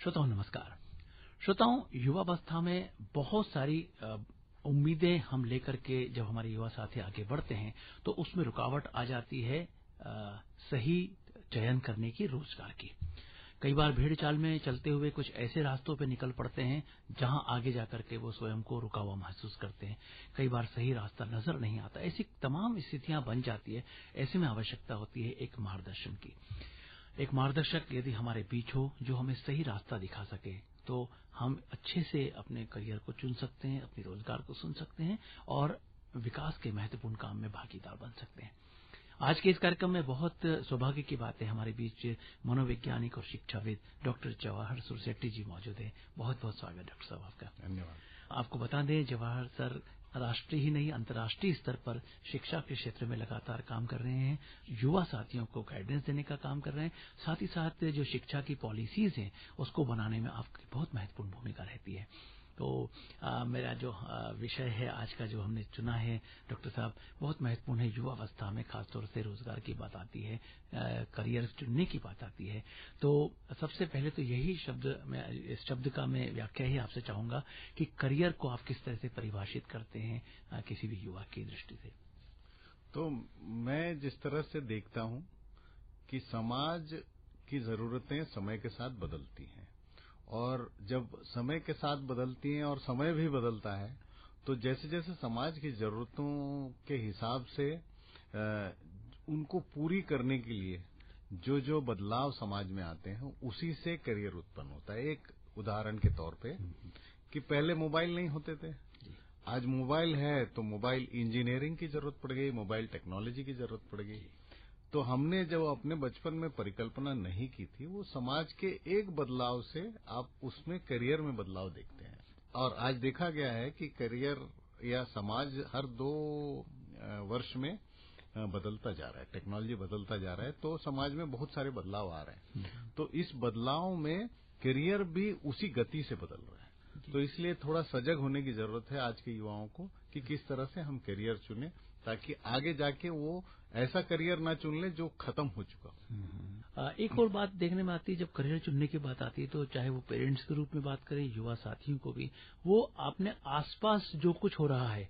श्रोताओं नमस्कार। श्रोताओं युवावस्था में बहुत सारी उम्मीदें हम लेकर के जब हमारे युवा साथी आगे बढ़ते हैं तो उसमें रुकावट आ जाती है आ, सही चयन करने की रोज़गार की। कई बार भीड़ चाल में चलते हुए कुछ ऐसे रास्तों पर निकल पड़ते हैं जहाँ आगे जाकर के वो स्वयं को रुका हुआ महसूस करते हैं। कई बार सही रास्ता नज़र नहीं आता ऐसी तमाम स्थितियाँ बन जाती है ऐसे में आवश्यकता होती है एक मार्गदर्शन की। एक मार्गदर्शक यदि हमारे बीच हो जो हमें सही रास्ता दिखा सके तो हम अच्छे से अपने करियर को चुन सकते हैं अपने रोज़गार को सुन सकते हैं और विकास के महत्वपूर्ण काम में भागीदार बन सकते हैं। आज के इस कार्यक्रम में बहुत सौभाग्य की बात है हमारे बीच मनोवैज्ञानिक और शिक्षाविद डॉक्टर जवाहर सुरसेट्टी जी मौजूद हैं। बहुत बहुत स्वागत डॉक्टर साहब आपका। धन्यवाद। आपको बता दें जवाहर सर राष्ट्रीय ही नहीं, अंतर्राष्ट्रीय स्तर पर शिक्षा के क्षेत्र में लगातार काम कर रहे हैं, युवा साथियों को गाइडेंस देने का काम कर रहे हैं, साथ ही साथ जो शिक्षा की पॉलिसीज़ हैं, उसको बनाने में आपकी बहुत महत्वपूर्ण भूमिका रहती है। तो आ, मेरा जो विषय है आज का जो हमने चुना है डॉक्टर साहब बहुत महत्वपूर्ण है युवा अवस्था में खासतौर से रोज़गार की बात आती है करियर चुनने की बात आती है। तो सबसे पहले तो यही शब्द मैं इस शब्द का मैं व्याख्या ही आपसे चाहूँगा कि करियर को आप किस तरह से परिभाषित करते हैं आ, किसी भी युवा की दृष्टि से। तो मैं जिस तरह से देखता हूँ कि समाज की जरूरतें समय के साथ बदलती हैं। और जब समय के साथ बदलती हैं और समय भी बदलता है तो जैसे जैसे समाज की जरूरतों के हिसाब से उनको पूरी करने के लिए जो जो बदलाव समाज में आते हैं उसी से करियर उत्पन्न होता है। एक उदाहरण के तौर पे कि पहले मोबाइल नहीं होते थे। आज मोबाइल है तो मोबाइल इंजीनियरिंग की ज़रूरत पड़ गई मोबाइल टेक्नोलॉजी की ज़रूरत पड़ गई। तो हमने जब अपने बचपन में परिकल्पना नहीं की थी वो समाज के एक बदलाव से आप उसमें करियर में बदलाव देखते हैं। और आज देखा गया है कि करियर या समाज हर दो वर्ष में बदलता जा रहा है टेक्नोलॉजी बदलता जा रहा है तो समाज में बहुत सारे बदलाव आ रहे हैं। हम्म। तो इस बदलाव में करियर भी उसी गति से बदल रहा है। तो इसलिए थोड़ा सजग होने की ज़रूरत है आज के युवाओं को कि किस तरह से हम करियर चुने ताकि आगे जाके वो ऐसा करियर ना चुन ले जो खत्म हो चुका हो। एक और बात देखने में आती है जब करियर चुनने की बात आती है तो चाहे वो पेरेंट्स के रूप में बात करें युवा साथियों को भी वो अपने आसपास जो कुछ हो रहा है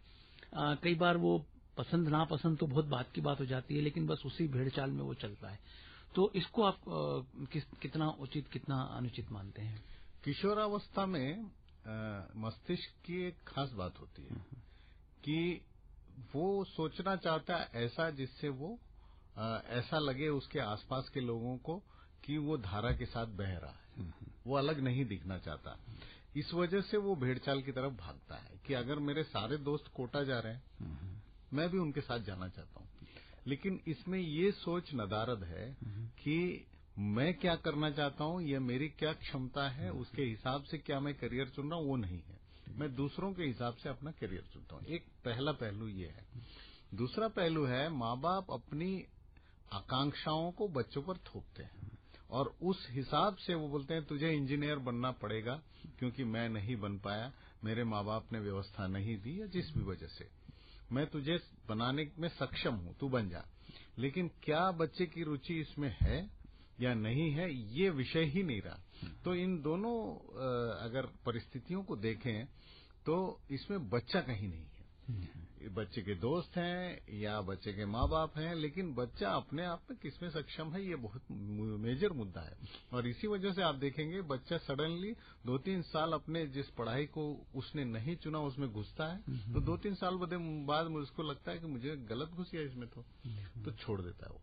आ, कई बार वो पसंद नापसंद तो बहुत बात की बात हो जाती है लेकिन बस उसी भेड़चाल में वो चलता है तो इसको आप किस, कितना उचित कितना अनुचित मानते हैं? किशोरावस्था में मस्तिष्क की एक खास बात होती है कि वो सोचना चाहता है ऐसा जिससे वो आ, ऐसा लगे उसके आसपास के लोगों को कि वो धारा के साथ बह रहा है। वो अलग नहीं दिखना चाहता। इस वजह से वो भेड़चाल की तरफ़ भागता है कि अगर मेरे सारे दोस्त कोटा जा रहे हैं मैं भी उनके साथ जाना चाहता हूँ। लेकिन इसमें ये सोच नदारद है कि मैं क्या करना चाहता हूँ या मेरी क्या क्षमता है उसके हिसाब से क्या मैं करियर चुन रहा हूँ वो नहीं है। मैं दूसरों के हिसाब से अपना करियर चुनता हूँ। एक पहला पहलू ये है। दूसरा पहलू है माँ बाप अपनी आकांक्षाओं को बच्चों पर थोपते हैं और उस हिसाब से वो बोलते हैं, तुझे इंजीनियर बनना पड़ेगा क्योंकि मैं नहीं बन पाया, मेरे माँ बाप ने व्यवस्था नहीं दी या जिस भी वजह से। मैं तुझे बनाने में सक्षम हूँ, तू बन जा। लेकिन क्या बच्चे की रुचि इसमें है? या नहीं है ये विषय ही नहीं रहा। तो इन दोनों अगर परिस्थितियों को देखें तो इसमें बच्चा कहीं नहीं है। बच्चे के दोस्त हैं या बच्चे के माँ बाप हैं लेकिन बच्चा अपने आप में किसमें सक्षम है ये बहुत मेजर मुद्दा है। और इसी वजह से आप देखेंगे बच्चा सडनली दो तीन साल अपने जिस पढ़ाई को उसने नहीं चुना उसमें घुसता है। तो दो तीन साल बाद मुझको लगता है कि मुझे गलत घुस गया इसमें तो तो छोड़ देता है वो।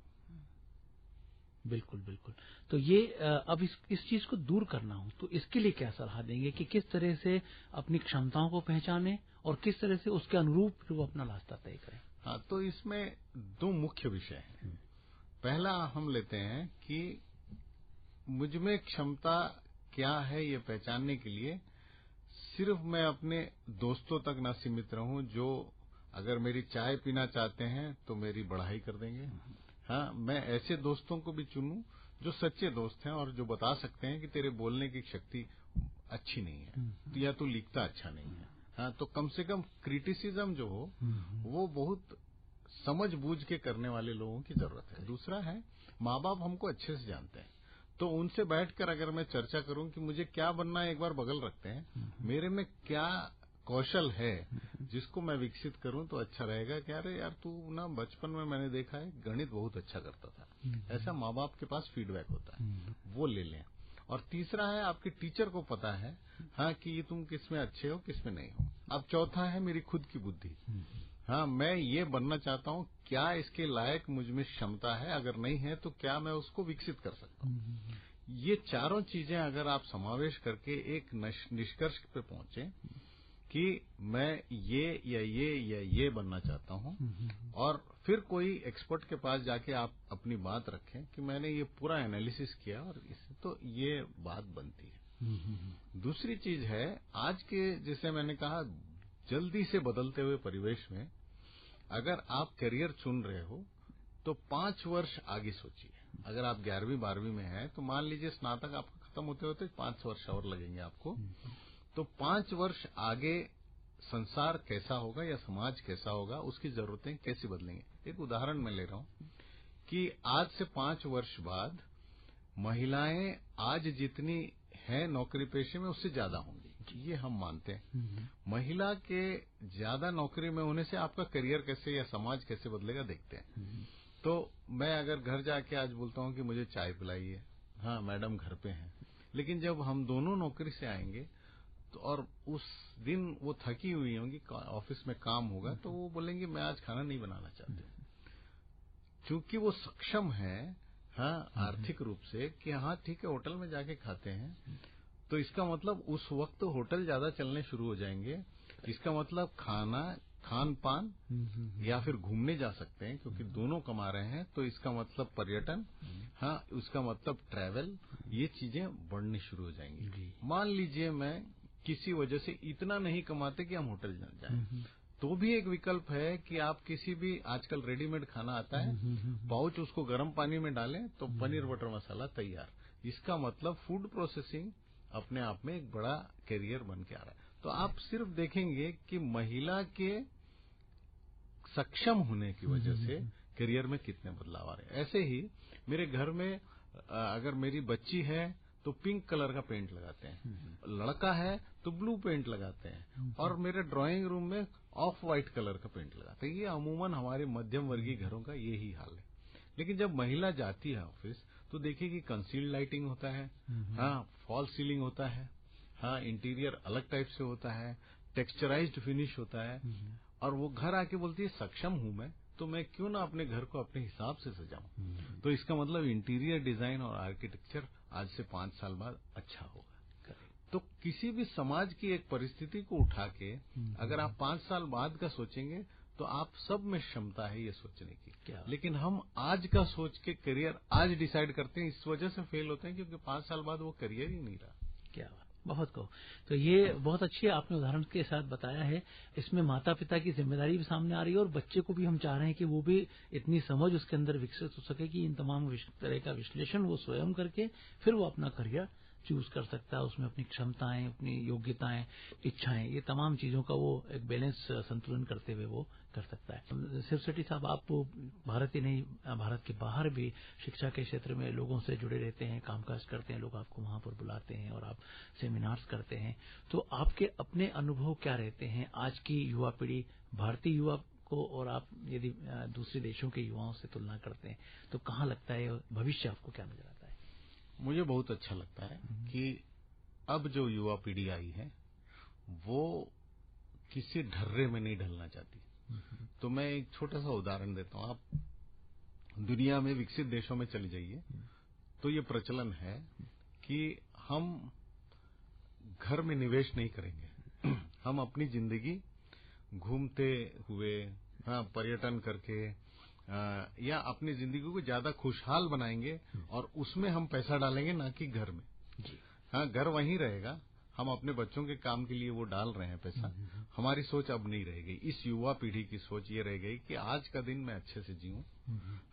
बिल्कुल बिल्कुल। तो ये अब इस इस चीज़ को दूर करना हो तो इसके लिए क्या सलाह देंगे कि किस तरह से अपनी क्षमताओं को पहचाने और किस तरह से उसके अनुरूप वो अपना रास्ता तय करें? हाँ तो इसमें दो मुख्य विषय हैं। पहला हम लेते हैं कि मुझमें क्षमता क्या है ये पहचानने के लिए। सिर्फ़ मैं अपने दोस्तों तक न सीमित रहूँ जो अगर मेरी चाय पीना चाहते हैं तो मेरी बढ़ाई कर देंगे। हाँ मैं ऐसे दोस्तों को भी चुनूं जो सच्चे दोस्त हैं और जो बता सकते हैं कि तेरे बोलने की शक्ति अच्छी नहीं है। तो या तो लिखता अच्छा नहीं है। हाँ तो कम से कम क्रिटिसिज्म जो हो हम्म। वो बहुत समझ बूझ के करने वाले लोगों की ज़रूरत है। दूसरा है माँ बाप हमको अच्छे से जानते हैं। तो उनसे बैठकर अगर मैं चर्चा करूँ कि मुझे क्या बनना है एक बार बगल रखते हैं मेरे में क्या कौशल है जिसको मैं विकसित करूँ तो अच्छा रहेगा कि अरे यार तू ना बचपन में मैंने देखा है गणित बहुत अच्छा करता था। ऐसा माँ बाप के पास फीडबैक होता है। वो ले लें। और तीसरा है आपके टीचर को पता है हाँ कि ये तुम किसमें अच्छे हो किसमें नहीं हो। अब चौथा है मेरी खुद की बुद्धि। हाँ मैं ये बनना चाहता हूँ क्या इसके लायक मुझमें क्षमता है? अगर नहीं है तो क्या मैं उसको विकसित कर सकता हूँ? ये चारों चीज़ें अगर आप समावेश करके एक निष्कर्ष पे पहुँचे कि मैं ये या ये या ये बनना चाहता हूँ। और फिर कोई एक्सपर्ट के पास जाके आप अपनी बात रखें कि मैंने ये पूरा एनालिसिस किया और इससे तो ये बात बनती है। दूसरी चीज़ है, आज के जैसे मैंने कहा, जल्दी से बदलते हुए परिवेश में अगर आप करियर चुन रहे हो तो पाँच वर्ष आगे सोचिए। अगर आप ग्यारहवीं, बारहवीं में हैं तो मान लीजिए स्नातक आपका खत्म होते होते पाँच वर्ष और लगेंगे आपको। तो पाँच वर्ष आगे संसार कैसा होगा या समाज कैसा होगा उसकी जरूरतें कैसे बदलेंगे? एक उदाहरण मैं ले रहा हूँ कि आज से पाँच वर्ष बाद महिलाएँ आज जितनी हैं नौकरी पेशे में उससे ज़्यादा होंगी। ये हम मानते हैं। महिला के ज़्यादा नौकरी में होने से आपका करियर कैसे या समाज कैसे बदलेगा देखते हैं। तो मैं अगर घर जाके आज बोलता हूँ कि मुझे चाय पिलाइए। हाँ मैडम घर पे हैं। लेकिन जब हम दोनों नौकरी से आएँगे तो और उस दिन वो थकी हुई होंगी ऑफ़िस में काम होगा तो वो बोलेंगे मैं आज खाना नहीं बनाना चाहती। क्योंकि वो सक्षम है हाँ आर्थिक रूप से कि हाँ ठीक है होटल में जाके खाते हैं। तो इसका मतलब उस वक्त होटल ज़्यादा चलने शुरू हो जाएँगे इसका मतलब खाना खान पान या फिर घूमने जा सकते हैं क्योंकि दोनों कमा रहे हैं तो इसका मतलब पर्यटन हाँ उसका मतलब ट्रैवल ये चीज़ें बढ़नी शुरू हो जाएँगी। मान लीजिए मैं किसी वजह से इतना नहीं कमाते कि हम होटल जाएँ। तो भी एक विकल्प है कि आप किसी भी आजकल रेडीमेड खाना आता है पाउच उसको गर्म पानी में डालें तो पनीर बटर मसाला तैयार। इसका मतलब फ़ूड प्रोसेसिंग अपने आप में एक बड़ा करियर बन के आ रहा है। तो आप सिर्फ़ देखेंगे कि महिला के सक्षम होने की वजह से करियर में कितने बदलाव आ रहे हैं। ऐसे ही मेरे घर में अगर मेरी बच्ची है तो पिंक कलर का पेंट लगाते हैं। लड़का है तो ब्लू पेंट लगाते हैं। और मेरे ड्राइंग रूम में ऑफ़ व्हाइट कलर का पेंट लगाते हैं। ये अमूमन हमारे मध्यम वर्गीय घरों का यही हाल है। लेकिन जब महिला जाती है ऑफ़िस तो देखिए कि कंसील्ड लाइटिंग होता है। हाँ फॉल सीलिंग होता है। हाँ इंटीरियर अलग टाइप से होता है। टेक्सचराइज्ड फिनिश होता है। और वो घर आके बोलती है सक्षम हूँ मैं तो मैं क्यों ना अपने घर को अपने हिसाब से सजाऊं? तो इसका मतलब इंटीरियर डिज़ाइन और आर्किटेक्चर आज से पाँच साल बाद अच्छा होगा। तो किसी भी समाज की एक परिस्थिति को उठा के अगर आप पाँच साल बाद का सोचेंगे तो आप सब में क्षमता है ये सोचने की। क्या लेकिन हम आज का सोच के करियर आज डिसाइड करते हैं इस वजह से फेल होते हैं क्योंकि पाँच साल बाद वो करियर ही नहीं रहा। क्या बहुत कहो। तो ये बहुत अच्छी आपने उदाहरण के साथ बताया है। इसमें माता पिता की ज़िम्मेदारी भी सामने आ रही है और बच्चे को भी हम चाह रहे हैं कि वो भी इतनी समझ उसके अंदर विकसित हो सके कि इन तमाम तरह का विश्लेषण वो स्वयं करके फिर वो अपना करियर चूज़ कर सकता है। उसमें अपनी क्षमताएँ, अपनी योग्यताएँ, इच्छाएँ, ये तमाम चीज़ों का वो एक बैलेंस संतुलन करते हुए वो कर सकता है। शिव शेट्टी साहब आप भारत ही नहीं भारत के बाहर भी शिक्षा के क्षेत्र में लोगों से जुड़े रहते हैं कामकाज करते हैं लोग आपको वहाँ पर बुलाते हैं और आप सेमिनार्स करते हैं। तो आपके अपने अनुभव क्या रहते हैं आज की युवा पीढ़ी भारतीय युवा को और आप यदि दूसरे देशों के युवाओं से तुलना करते हैं तो कहाँ लगता है भविष्य आपको क्या नज़र आता है? मुझे बहुत अच्छा लगता है कि अब जो युवा पीढ़ी आई है वो किसी ढर्रे में नहीं ढलना चाहती। तो मैं एक छोटा सा उदाहरण देता हूँ। आप दुनिया में विकसित देशों में चले जाइए तो ये प्रचलन है कि हम घर में निवेश नहीं करेंगे। हम अपनी ज़िंदगी घूमते हुए हाँ पर्यटन करके या अपनी ज़िंदगी को ज़्यादा खुशहाल बनाएँगे और उसमें हम पैसा डालेंगे ना कि घर में। हाँ घर वहीं रहेगा। हम अपने बच्चों के काम के लिए वो डाल रहे हैं पैसा। हमारी सोच अब नहीं रह गई। इस युवा पीढ़ी की सोच ये रह गई कि आज का दिन मैं अच्छे से जीऊं।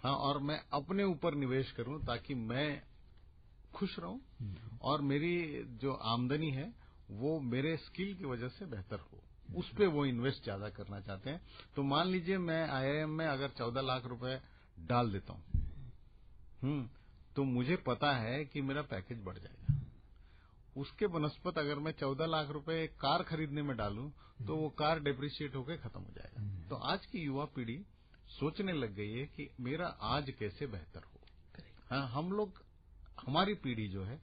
हाँ और मैं अपने ऊपर निवेश करूँ ताकि मैं खुश रहूँ और मेरी जो आमदनी है वो मेरे स्किल की वजह से बेहतर हो। उस पर वो इन्वेस्ट ज़्यादा करना चाहते हैं। तो मान लीजिए मैं आईआईएम में अगर चौदह लाख रुपए डाल देता हूँ हम्म तो मुझे पता है कि मेरा पैकेज बढ़ जाएगा। उसके बनस्पत अगर मैं चौदह लाख रुपए कार खरीदने में डालूं तो वो कार डेप्रिशिएट होकर खत्म हो जाएगा। तो आज की युवा पीढ़ी सोचने लग गई है कि मेरा आज कैसे बेहतर हो। हाँ हम लोग हमारी पीढ़ी जो है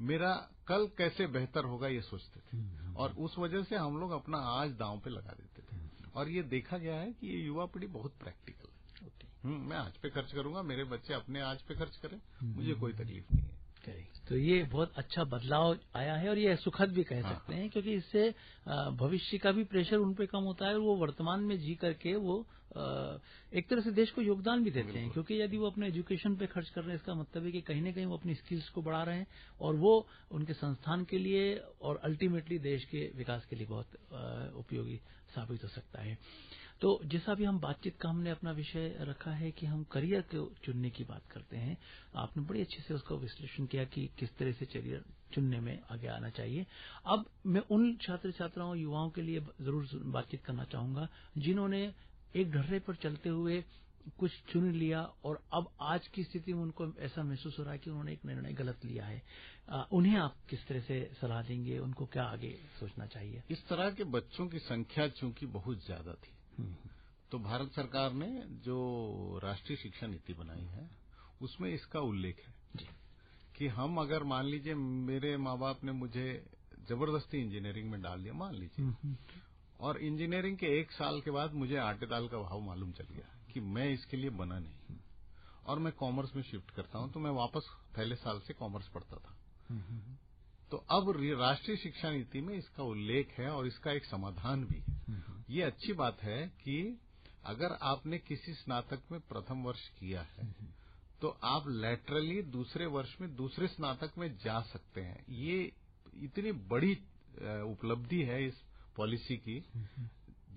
मेरा कल कैसे बेहतर होगा ये सोचते थे। और उस वजह से हम लोग अपना आज दांव पे लगा देते थे। और ये देखा गया है कि ये युवा पीढ़ी बहुत प्रैक्टिकल है। मैं आज पे खर्च करूँगा मेरे बच्चे अपने आज पे खर्च करें मुझे कोई तकलीफ़ नहीं है। तो ये बहुत अच्छा बदलाव आया है और ये सुखद भी कह हाँ। सकते हैं। क्योंकि इससे भविष्य का भी प्रेशर उन पे कम होता है और वो वर्तमान में जी करके वो एक तरह से देश को योगदान भी देते हैं। क्योंकि यदि वो अपने एजुकेशन पे खर्च कर रहे हैं इसका मतलब है कि कहीं ना कहीं वो अपनी स्किल्स को बढ़ा रहे हैं और वो उनके संस्थान के लिए और अल्टीमेटली देश के विकास के लिए बहुत उपयोगी साबित हो सकता है। तो जैसा भी हम बातचीत का हमने अपना विषय रखा है कि हम करियर को चुनने की बात करते हैं आपने बड़ी अच्छे से उसका विश्लेषण किया कि किस तरह से करियर चुनने में आगे आना चाहिए। अब मैं उन छात्र छात्राओं युवाओं के लिए ज़रूर बातचीत करना चाहूँगा जिन्होंने एक ढर्रे पर चलते हुए कुछ चुन लिया और अब आज की स्थिति में उनको ऐसा महसूस हो रहा है कि उन्होंने एक निर्णय गलत लिया है। आ, उन्हें आप किस तरह से सलाह देंगे? उनको क्या आगे सोचना चाहिए? इस तरह के बच्चों की संख्या चूँकि बहुत ज़्यादा थी तो भारत सरकार ने जो राष्ट्रीय शिक्षा नीति बनाई है उसमें इसका उल्लेख है कि हम अगर मान लीजिए मेरे माँ बाप ने मुझे ज़बरदस्ती इंजीनियरिंग में डाल दिया मान लीजिए। हम्म, हम्म। और इंजीनियरिंग के एक साल के बाद मुझे आटे दाल का भाव मालूम चल गया कि मैं इसके लिए बना नहीं। और मैं कॉमर्स में शिफ्ट करता हूँ तो मैं वापस पहले साल से कॉमर्स पढ़ता था। हम्म, तो अब राष्ट्रीय शिक्षा नीति में इसका उल्लेख है और इसका एक समाधान भी है। ये अच्छी बात है कि अगर आपने किसी स्नातक में प्रथम वर्ष किया है तो आप लेटरली दूसरे वर्ष में दूसरे स्नातक में जा सकते हैं। ये इतनी बड़ी उपलब्धि है इस पॉलिसी की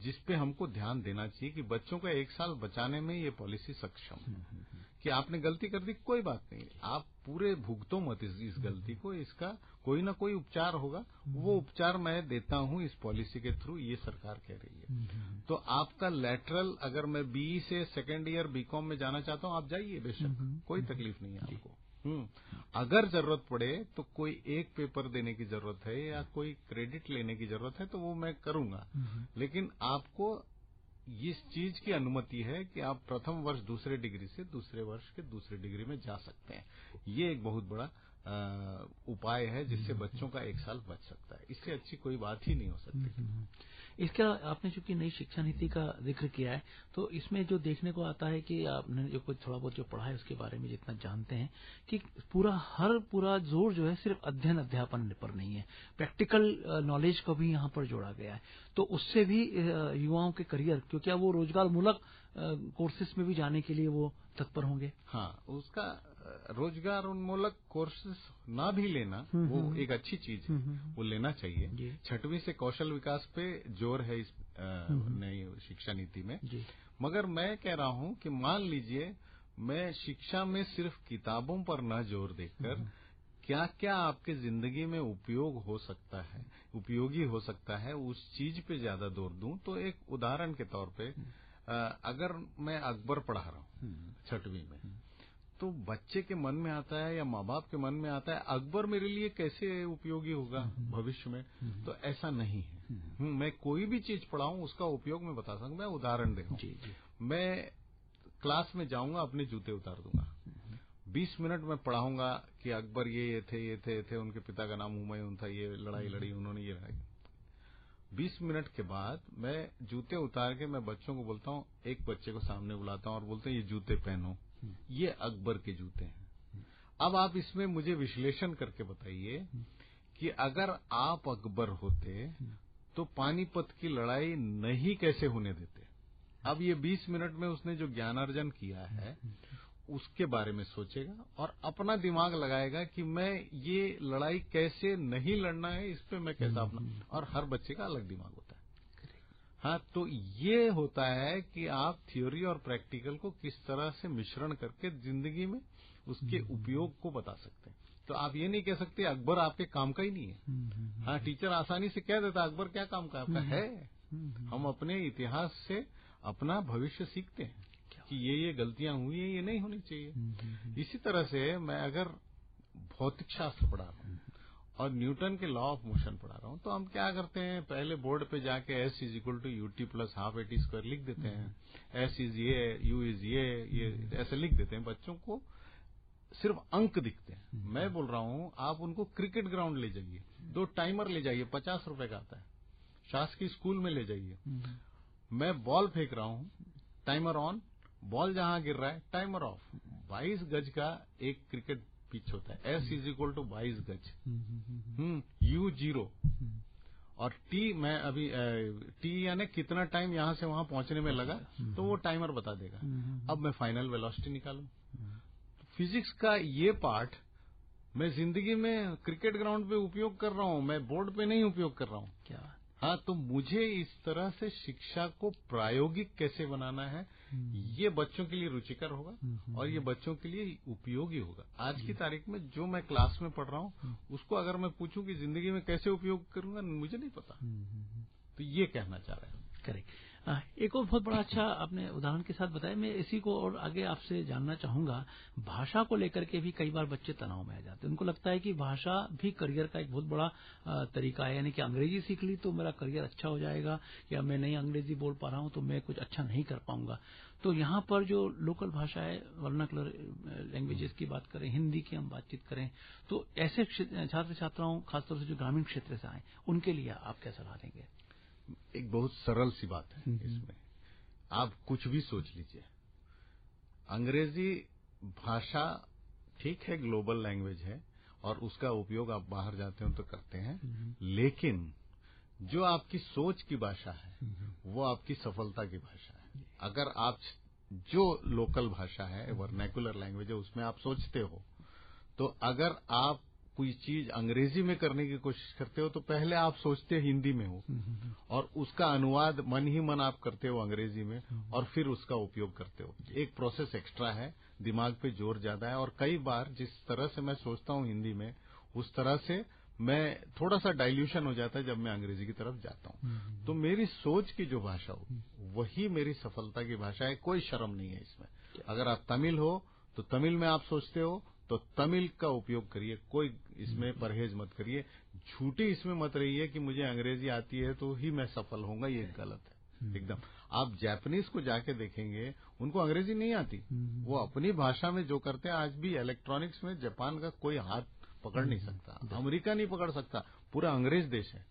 जिस पे हमको ध्यान देना चाहिए कि बच्चों का एक साल बचाने में ये पॉलिसी सक्षम है। कि आपने गलती कर दी कोई बात नहीं। आप पूरे भुगतो मत इस, इस गलती को इसका कोई ना कोई उपचार होगा। वो उपचार मैं देता हूँ इस पॉलिसी के थ्रू ये सरकार कह रही है। तो आपका लेटरल अगर मैं बीई से सेकेंड ईयर बीकॉम में जाना चाहता हूँ आप जाइए बेशक कोई तकलीफ़ नहीं है आपको। हम्म अगर ज़रूरत पड़े तो कोई एक पेपर देने की ज़रूरत है या कोई क्रेडिट लेने की ज़रूरत है तो वो मैं करूँगा। लेकिन आपको इस चीज़ की अनुमति है कि आप प्रथम वर्ष दूसरे डिग्री से दूसरे वर्ष के दूसरे डिग्री में जा सकते हैं। ये एक बहुत बड़ा उपाय है जिससे बच्चों का एक साल बच सकता है। इससे अच्छी कोई बात ही नहीं हो सकती। इसका आपने चूँकि नई शिक्षा नीति का ज़िक्र किया है तो इसमें जो देखने को आता है कि आपने जो कुछ थोड़ा बहुत जो पढ़ा है उसके बारे में जितना जानते हैं कि पूरा हर पूरा ज़ोर जो है सिर्फ़ अध्ययन अध्यापन पर नहीं है। प्रैक्टिकल नॉलेज को भी यहाँ पर जोड़ा गया है। तो उससे भी युवाओं के करियर क्योंकि वो रोज़गार मूलक कोर्सेस में भी जाने के लिए वो तत्पर होंगे। हाँ उसका रोज़गार उन्मूलक कोर्सेस ना भी लेना हम्म, वो हम्म। एक अच्छी चीज़ है हम्म, वो लेना चाहिए। छठवीं से कौशल विकास पे ज़ोर है इस नई शिक्षा नीति में। मगर मैं कह रहा हूँ कि मान लीजिए मैं शिक्षा में सिर्फ़ किताबों पर न ज़ोर देकर क्या क्या आपके ज़िंदगी में उपयोग हो सकता है उपयोगी हो सकता है उस चीज़ पे ज़्यादा ज़ोर दूँ? तो एक उदाहरण के तौर पे अगर मैं अकबर पढ़ा रहा हूँ छठवीं में तो बच्चे के मन में आता है या माँ बाप के मन में आता है अकबर मेरे लिए कैसे उपयोगी होगा हम्म। भविष्य में? हम्म। तो ऐसा नहीं है। हम्म। मैं कोई भी चीज़ पढ़ाऊं उसका उपयोग मैं बता सकूँ मैं उदाहरण दे मैं क्लास में जाऊँगा अपने जूते उतार दूँगा। बीस मिनट में पढ़ाऊँगा कि अकबर ये ये थे ये थे ये थे उनके पिता का नाम हुमायूं था ये लड़ाई लड़ी उन्होंने ये लड़ाई। बीस मिनट के बाद मैं जूते उतार के मैं बच्चों को बोलता हूँ एक बच्चे को सामने बुलाता हूँ और बोलते हैं ये जूते पहनो। ये अकबर के जूते हैं। अब आप इसमें मुझे विश्लेषण करके बताइए कि अगर आप अकबर होते तो पानीपत की लड़ाई नहीं कैसे होने देते? अब ये 20 मिनट में उसने जो ज्ञानार्जन किया है उसके बारे में सोचेगा और अपना दिमाग लगाएगा कि मैं ये लड़ाई कैसे नहीं लड़ना है इस पर मैं कैसा अपना और हर बच्चे का अलग दिमाग होता है। हाँ तो ये होता है कि आप थ्योरी और प्रैक्टिकल को किस तरह से मिश्रण करके ज़िंदगी में उसके हम्म, हम्म। उपयोग को बता सकते हैं। तो आप ये नहीं कह सकते अकबर आपके काम का ही नहीं है। हम्म, हाँ टीचर आसानी से कह देता अकबर क्या काम का आपका है। हम अपने इतिहास से अपना भविष्य सीखते हैं कि ये ये गलतियाँ हुई है ये नहीं होनी चाहिए। इसी तरह से मैं अगर भौतिक शास्त्र पढ़ा रहा हूँ और न्यूटन के लॉ ऑफ़ मोशन पढ़ा रहा हूँ। तो हम क्या करते हैं? पहले बोर्ड पे जाके S is equal to U T plus half A T square लिख देते हैं। एस इज़ ये यू इज़ ये ये ऐसे लिख देते हैं। बच्चों को सिर्फ़ अंक दिखते हैं। मैं बोल रहा हूँ आप उनको क्रिकेट ग्राउंड ले जाइए। दो टाइमर ले जाइए पचास रुपए का आता है। शासकीय स्कूल में ले जाइए। मैं बॉल फेंक रहा हूँ। टाइमर ऑन बॉल जहाँ गिर रहा है टाइमर ऑफ़ बाईस गज का एक क्रिकेट पिच होता है। एस इज़ इक्वल टू बाईस गज। हम्म यू ज़ीरो और टी मैं अभी टी यानी कितना टाइम यहाँ से वहाँ पहुँचने में लगा तो वो टाइमर बता देगा। अब मैं फाइनल वेलोसिटी निकालू। फिजिक्स का ये पार्ट मैं ज़िंदगी में क्रिकेट ग्राउंड पे उपयोग कर रहा हूँ मैं बोर्ड पे नहीं उपयोग कर रहा हूँ। क्या हाँ तो मुझे इस तरह से शिक्षा को प्रायोगिक कैसे बनाना है ये बच्चों के लिए रुचिकर होगा और ये बच्चों के लिए उपयोगी होगा। आज की तारीख में जो मैं क्लास में पढ़ रहा हूँ उसको अगर मैं पूछूँ कि ज़िंदगी में कैसे उपयोग करूँगा मुझे नहीं पता। तो ये कहना चाह रहे हैं। करेक्ट। एक और बहुत बड़ा अच्छा आपने उदाहरण के साथ बताया। मैं इसी को और आगे आपसे जानना चाहूँगा। भाषा को लेकर के भी कई बार बच्चे तनाव में आ जाते हैं। उनको लगता है कि भाषा भी करियर का एक बहुत बड़ा तरीका है। यानी कि अंग्रेज़ी सीख ली तो मेरा करियर अच्छा हो जाएगा या मैं नहीं अंग्रेज़ी बोल पा रहा हूँ तो मैं कुछ अच्छा नहीं कर पाऊँगा। तो यहाँ पर जो लोकल भाषा है वर्नाकुलर लैंग्वेजेस की बात करें, हिंदी की हम बातचीत करें तो ऐसे छात्र छात्राओं खासतौर से जो ग्रामीण क्षेत्र से आए, उनके लिए आप क्या सलाह देंगे? एक बहुत सरल सी बात है इसमें। आप कुछ भी सोच लीजिए। अंग्रेज़ी भाषा ठीक है ग्लोबल लैंग्वेज है और उसका उपयोग आप बाहर जाते हो तो करते हैं। लेकिन जो आपकी सोच की भाषा है वो आपकी सफलता की भाषा है। अगर आप जो लोकल भाषा है वर्नैकुलर लैंग्वेज है उसमें आप सोचते हो तो अगर आप कोई चीज़ अंग्रेज़ी में करने की कोशिश करते हो तो पहले आप सोचते हिंदी में हो। और उसका अनुवाद मन ही मन आप करते हो अंग्रेज़ी में और फिर उसका उपयोग करते हो। एक प्रोसेस एक्स्ट्रा है दिमाग पे ज़ोर ज़्यादा है और कई बार जिस तरह से मैं सोचता हूँ हिंदी में उस तरह से मैं थोड़ा सा डाइल्यूशन हो जाता है जब मैं अंग्रेज़ी की तरफ़ जाता हूँ। तो मेरी सोच की जो भाषा हो वही मेरी सफलता की भाषा है कोई शर्म नहीं है इसमें। अगर आप तमिल हो तो तमिल में आप सोचते हो तो तमिल का उपयोग करिए कोई इसमें परहेज मत करिए। झूठी इसमें मत रहिए कि मुझे अंग्रेज़ी आती है तो ही मैं सफल होऊँगा ये गलत है एकदम। आप जापानीज को जाके देखेंगे उनको अंग्रेज़ी नहीं आती। वो अपनी भाषा में जो करते हैं आज भी इलेक्ट्रॉनिक्स में जापान का कोई हाथ पकड़ नहीं सकता अमेरिका नहीं पकड़ सकता पूरा अंग्रेज़ देश है।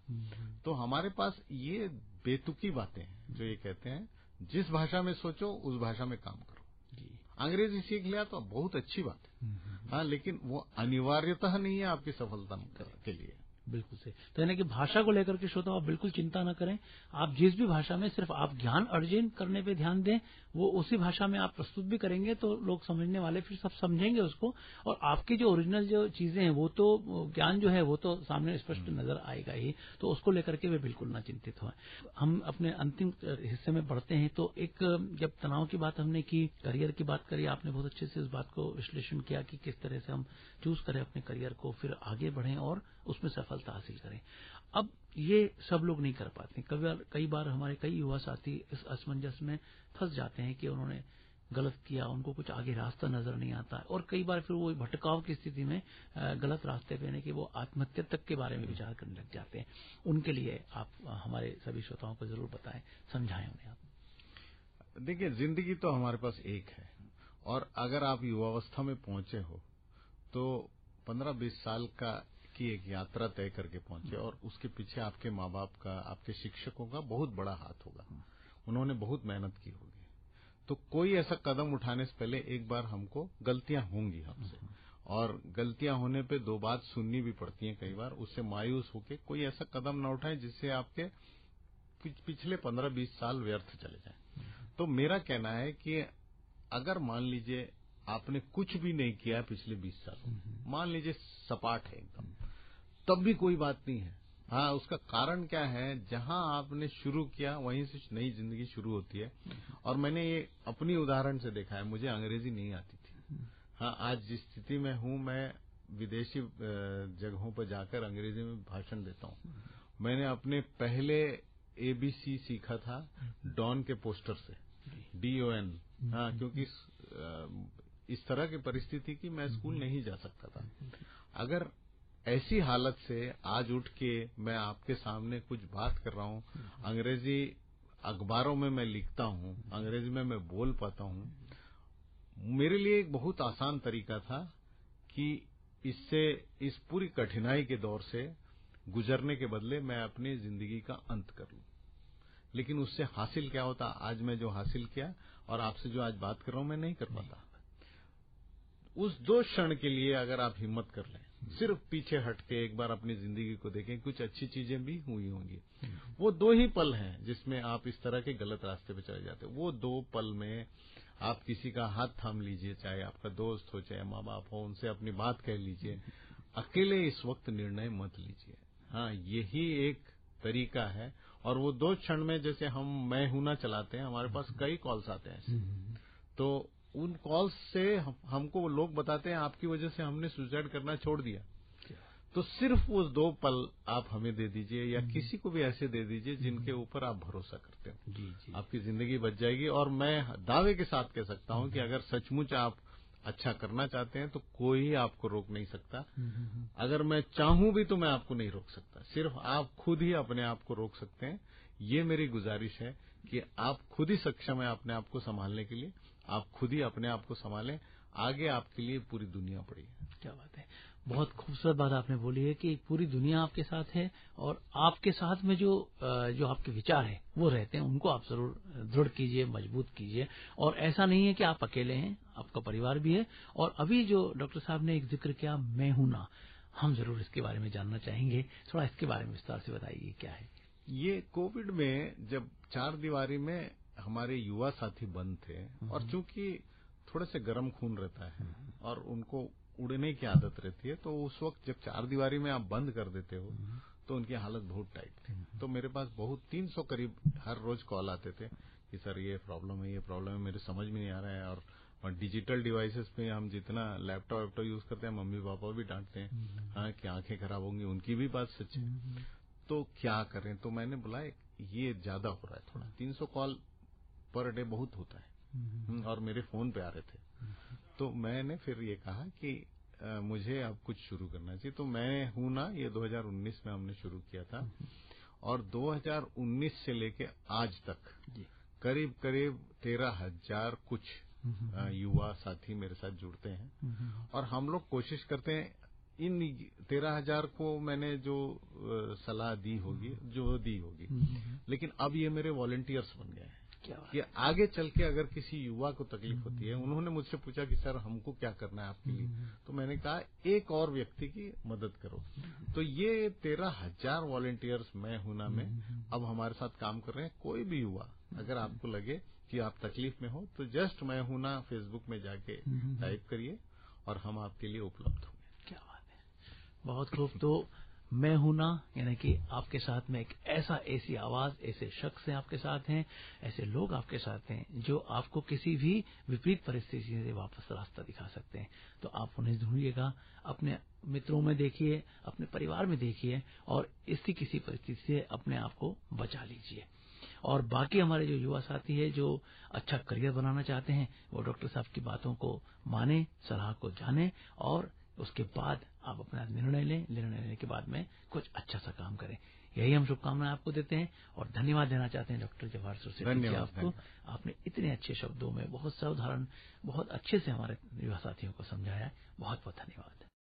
तो हमारे पास ये बेतुकी बातें हैं जो ये कहते हैं जिस भाषा में सोचो उस भाषा में काम करो। अंग्रेज़ी सीख लिया तो बहुत अच्छी बात है। हाँ लेकिन वो अनिवार्यतः नहीं है आपकी सफलता के लिए। बिल्कुल सही। तो यानी कि भाषा को लेकर के श्रोता आप बिल्कुल चिंता न करें। आप जिस भी भाषा में सिर्फ़ आप ज्ञान अर्जन करने पे ध्यान दें वो उसी भाषा में आप प्रस्तुत भी करेंगे तो लोग समझने वाले फिर सब समझेंगे उसको। और आपकी जो ओरिजिनल जो चीज़ें हैं वो तो ज्ञान जो है वो तो सामने स्पष्ट नज़र आएगा ही। तो उसको लेकर के वे बिल्कुल न चिंतित हो। हम अपने अंतिम हिस्से में बढ़ते हैं तो एक जब तनाव की बात हमने की करियर की बात करी आपने बहुत अच्छे से इस बात को विश्लेषण किया कि किस तरह से हम चूज़ करें अपने करियर को फिर आगे बढ़ें और उसमें सफलता हासिल करें। अब ये सब लोग नहीं कर पाते कई बार कई बार हमारे कई युवा साथी इस असमंजस में फंस जाते हैं कि उन्होंने गलत किया उनको कुछ आगे रास्ता नज़र नहीं आता। और कई बार फिर वो भटकाव की स्थिति में गलत रास्ते पे यानी कि वो आत्महत्या तक के बारे में विचार करने लग जाते हैं। उनके लिए आप हमारे सभी श्रोताओं को ज़रूर बताएँ समझाएँ उन्हें आप। देखिए ज़िंदगी तो हमारे पास एक है। और अगर आप युवावस्था में पहुँचे हो तो पंद्रह बीस साल का की एक यात्रा तय करके पहुँचे और उसके पीछे आपके माँ बाप का आपके शिक्षकों का बहुत बड़ा हाथ होगा। उन्होंने बहुत मेहनत की होगी। तो कोई ऐसा कदम उठाने से पहले एक बार हमको गलतियाँ होंगी हमसे। और गलतियाँ होने पे दो बात सुननी भी पड़ती है कई बार। उससे मायूस होके कोई ऐसा कदम न उठाए जिससे आपके पिछले पंद्रह बीस साल व्यर्थ चले जाए। तो मेरा कहना है कि अगर मान लीजिए आपने कुछ भी नहीं किया पिछले बीस साल मान लीजिए सपाट है एकदम। तब भी कोई बात नहीं है। हाँ उसका कारण क्या है? जहाँ आपने शुरू किया, वहीं से नई ज़िंदगी शुरू होती है। और मैंने ये अपनी उदाहरण से देखा है, मुझे अंग्रेज़ी नहीं आती थी। हाँ आज जिस स्थिति में हूँ, मैं विदेशी जगहों पर जाकर अंग्रेज़ी में भाषण देता हूँ। मैंने अपने पहले एबीसी सीखा था, डॉन के पोस्टर से। डी ओ एन हाँ क्योंकि इस तरह की परिस्थिति की मैं स्कूल नहीं जा सकता था। अगर ऐसी हालत से आज उठ के मैं आपके सामने कुछ बात कर रहा हूँ। अंग्रेज़ी अखबारों में मैं लिखता हूँ, अंग्रेज़ी में मैं बोल पाता हूँ। मेरे लिए एक बहुत आसान तरीका था कि इससे, इस पूरी कठिनाई के दौर से गुजरने के बदले मैं अपनी ज़िंदगी का अंत कर लूँ। लेकिन उससे हासिल क्या होता? आज मैं जो हासिल किया और आपसे जो आज बात कर रहा हूँ, मैं नहीं कर पाता। उस दो क्षण के लिए अगर आप हिम्मत कर लें सिर्फ़ पीछे हट के एक बार अपनी ज़िंदगी को देखें कुछ अच्छी चीज़ें भी हुई होंगी। वो दो ही पल हैं जिसमें आप इस तरह के गलत रास्ते पे चले जाते वो दो पल में आप किसी का हाथ थाम लीजिए चाहे आपका दोस्त हो चाहे माँ बाप हो उनसे अपनी बात कह लीजिए। अकेले इस वक्त निर्णय मत लीजिए। हाँ यही एक तरीका है। और वो दो क्षण में जैसे हम मैं हूँ ना चलाते हैं हमारे पास कई कॉल्स आते हैं ऐसे। तो उन कॉल्स से हम, हमको वो लोग बताते हैं आपकी वजह से हमने सुसाइड करना छोड़ दिया। तो सिर्फ़ वो दो पल आप हमें दे दीजिए या हम्म। किसी को भी ऐसे दे दीजिए जिनके हम्म। ऊपर आप भरोसा करते हो। जी जी। आपकी ज़िंदगी बच जाएगी और मैं दावे के साथ कह सकता हूँ कि हम्म। अगर सचमुच आप अच्छा करना चाहते हैं तो कोई आपको रोक नहीं सकता। अगर मैं चाहूँ भी तो मैं आपको नहीं रोक सकता। सिर्फ़ आप खुद ही अपने आप को रोक सकते हैं। ये मेरी गुजारिश है कि आप खुद ही सक्षम है अपने आप को संभालने के लिए। आप खुद ही अपने आप को संभालें। आगे आपके लिए पूरी दुनिया पड़ी है। क्या बात है। बहुत खूबसूरत बात आपने बोली है कि पूरी दुनिया आपके साथ है और आपके साथ में जो जो आपके विचार है वो रहते हैं उनको आप ज़रूर दृढ़ कीजिए मज़बूत कीजिए। और ऐसा नहीं है कि आप अकेले हैं आपका परिवार भी है। और अभी जो डॉक्टर साहब ने एक ज़िक्र किया मैं हूँ ना हम ज़रूर इसके बारे में जानना चाहेंगे। थोड़ा इसके बारे में विस्तार से बताइए क्या है? ये कोविड में जब चार दीवारी में हमारे युवा साथी बंद थे हम्म। और चूँकि थोड़े से गर्म खून रहता है हम्म। और उनको उड़ने की आदत रहती है तो उस वक्त जब चार दीवारी में आप बंद कर देते हो तो उनकी हालत बहुत टाइट थी। तो मेरे पास बहुत तीन सौ करीब हर रोज कॉल आते थे कि सर ये प्रॉब्लम है ये प्रॉब्लम है मेरे समझ में नहीं आ रहा है। और और डिजिटल डिवाइसेस पे हम जितना लैपटॉप वैपटॉप यूज़ करते हैं मम्मी पापा भी डांटते हैं हाँ कि आँखें खराब होंगी उनकी भी बात सच है। तो क्या करें? तो मैंने बोला ये ज़्यादा हो रहा है थोड़ा तीन सौ कॉल पर डे बहुत होता है। हम्म, और मेरे फ़ोन पे आ रहे थे। तो मैंने फिर ये कहा कि आ, मुझे अब कुछ शुरू करना चाहिए। तो मैं हूँ ना ये 2019 में हमने शुरू किया था। और 2019 से लेके आज तक करीब करीब तेरह हज़ार कुछ युवा साथी मेरे साथ जुड़ते हैं। और हम लोग कोशिश करते हैं इन तेरह हज़ार को मैंने जो सलाह दी होगी जो दी होगी। लेकिन अब ये मेरे वॉलेंटियर्स बन गए हैं। कि आगे चल के अगर किसी युवा को तकलीफ़ होती है उन्होंने मुझसे पूछा कि सर हमको क्या करना है आपके लिए? हम्म। तो मैंने कहा एक और व्यक्ति की मदद करो। तो ये तेरह हज़ार वॉलेंटियर्स मैं हूना में हम्म। अब हमारे साथ काम कर रहे हैं कोई भी युवा अगर हम्म। आपको लगे कि आप तकलीफ़ में हो तो जस्ट मैं हूना फेसबुक में जाके टाइप करिए और हम आपके लिए उपलब्ध होंगे। क्या बात है। बहुत खूब। तो मैं हूँ ना, यानी कि आपके साथ में एक ऐसा ऐसी आवाज़, ऐसे शख्स हैं आपके साथ हैं, ऐसे लोग आपके साथ हैं, जो आपको किसी भी विपरीत परिस्थिति से वापस रास्ता दिखा सकते हैं। तो आप उन्हें ढूंढिएगा, अपने मित्रों में देखिए, अपने परिवार में देखिए, और इसी किसी परिस्थिति से अपने आप को बचा लीजिए। और बाकी हमारे जो युवा साथी है, जो अच्छा करियर बनाना चाहते हैं, वो डॉक्टर साहब की बातों को माने, सलाह को जाने, और उसके बाद आप अपना निर्णय लें। निर्णय लेने के बाद में कुछ अच्छा सा काम करें। यही हम शुभकामनाएँ आपको देते हैं और धन्यवाद देना चाहते हैं डॉक्टर जवाहर सुरसे आपको। आपने इतने अच्छे शब्दों में बहुत सावधारण बहुत अच्छे से हमारे युवा साथियों को समझाया। बहुत बहुत धन्यवाद।